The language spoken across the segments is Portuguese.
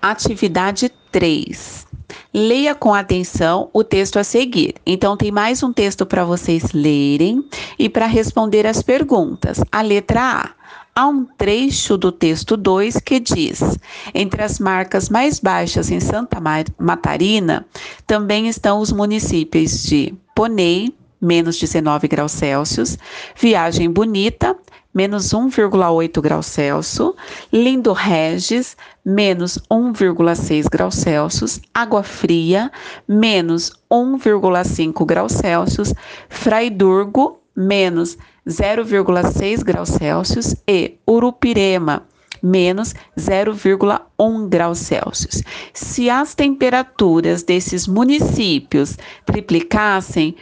Atividade 3. Leia com atenção o texto a seguir. Então, tem mais um texto para vocês lerem e para responder as perguntas. A letra A. Há um trecho do texto 2 que diz: entre as marcas mais baixas em Santa Matarina também estão os municípios de Ponei, menos 19 graus Celsius, Viagem Bonita, menos 1,8 graus Celsius, Lindo Regis, menos 1,6 graus Celsius, Água Fria, menos 1,5 graus Celsius, Fraidurgo, menos 0,6 graus Celsius e Urupirema, menos 0,1 graus Celsius. Se as temperaturas desses municípios triplicassem,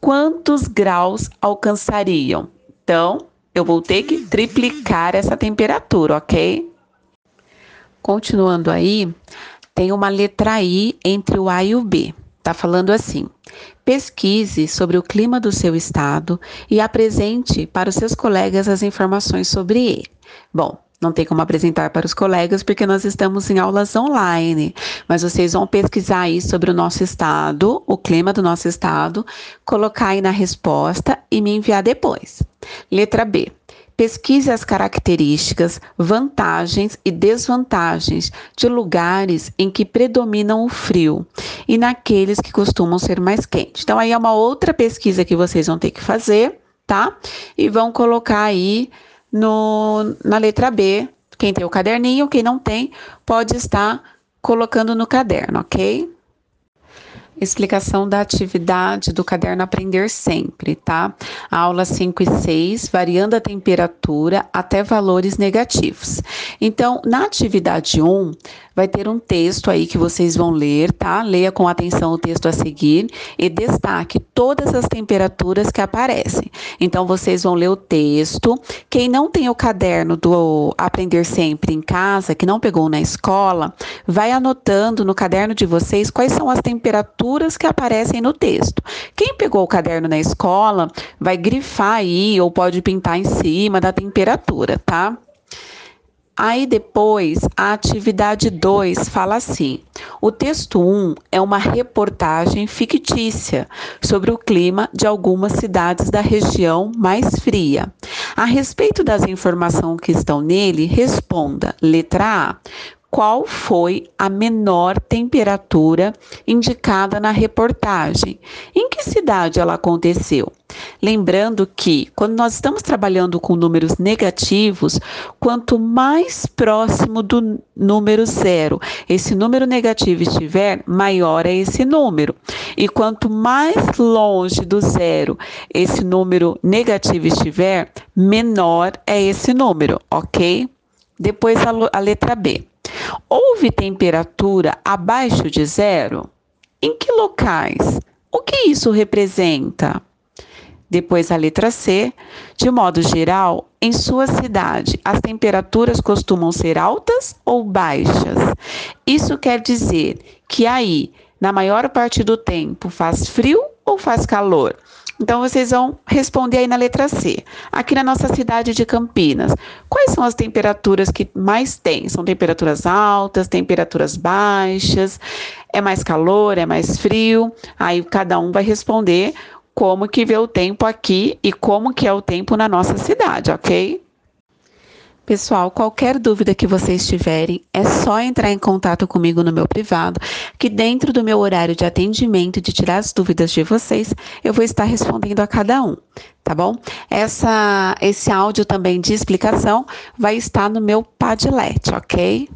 quantos graus alcançariam? Então, eu vou ter que triplicar essa temperatura, ok? Continuando aí, tem uma letra I entre o A e o B. Tá falando assim: pesquise sobre o clima do seu estado e apresente para os seus colegas as informações sobre ele. Bom, não tem como apresentar para os colegas porque nós estamos em aulas online, mas vocês vão pesquisar aí sobre o nosso estado, o clima do nosso estado, colocar aí na resposta e me enviar depois. Letra B. Pesquise as características, vantagens e desvantagens de lugares em que predominam o frio e naqueles que costumam ser mais quentes. Então, aí é uma outra pesquisa que vocês vão ter que fazer, tá? E vão colocar aí no, na letra B. Quem tem o caderninho, quem não tem, pode estar colocando no caderno, ok? Explicação da atividade do caderno Aprender Sempre, tá? Aula 5 e 6, variando a temperatura até valores negativos. Então, na atividade 1, vai ter um texto aí que vocês vão ler, tá? Leia com atenção o texto a seguir e destaque todas as temperaturas que aparecem. Então, vocês vão ler o texto. Quem não tem o caderno do Aprender Sempre em casa, que não pegou na escola, vai anotando no caderno de vocês quais são as temperaturas que aparecem no texto. Quem pegou o caderno na escola, vai grifar aí ou pode pintar em cima da temperatura, tá? Aí depois, a atividade 2 fala assim: o texto 1 um é uma reportagem fictícia sobre o clima de algumas cidades da região mais fria. A respeito das informações que estão nele, responda: letra A qual foi a menor temperatura indicada na reportagem. Em que cidade ela aconteceu? Lembrando que, quando nós estamos trabalhando com números negativos, quanto mais próximo do número zero esse número negativo estiver, maior é esse número. E quanto mais longe do zero esse número negativo estiver, menor é esse número, ok? Depois a, a letra B. Houve temperatura abaixo de zero? Em que locais? O que isso representa? Depois a letra C. De modo geral, em sua cidade, as temperaturas costumam ser altas ou baixas? Isso quer dizer que aí, na maior parte do tempo, faz frio ou faz calor? Então vocês vão responder aí na letra C. Aqui na nossa cidade de Campinas, quais são as temperaturas que mais tem? São temperaturas altas, temperaturas baixas? É mais calor, é mais frio? Aí cada um vai responder como que vê o tempo aqui e como que é o tempo na nossa cidade, ok? Pessoal, qualquer dúvida que vocês tiverem, é só entrar em contato comigo no meu privado, que dentro do meu horário de atendimento de tirar as dúvidas de vocês, eu vou estar respondendo a cada um, tá bom? Essa, esse áudio também de explicação vai estar no meu Padlet, ok?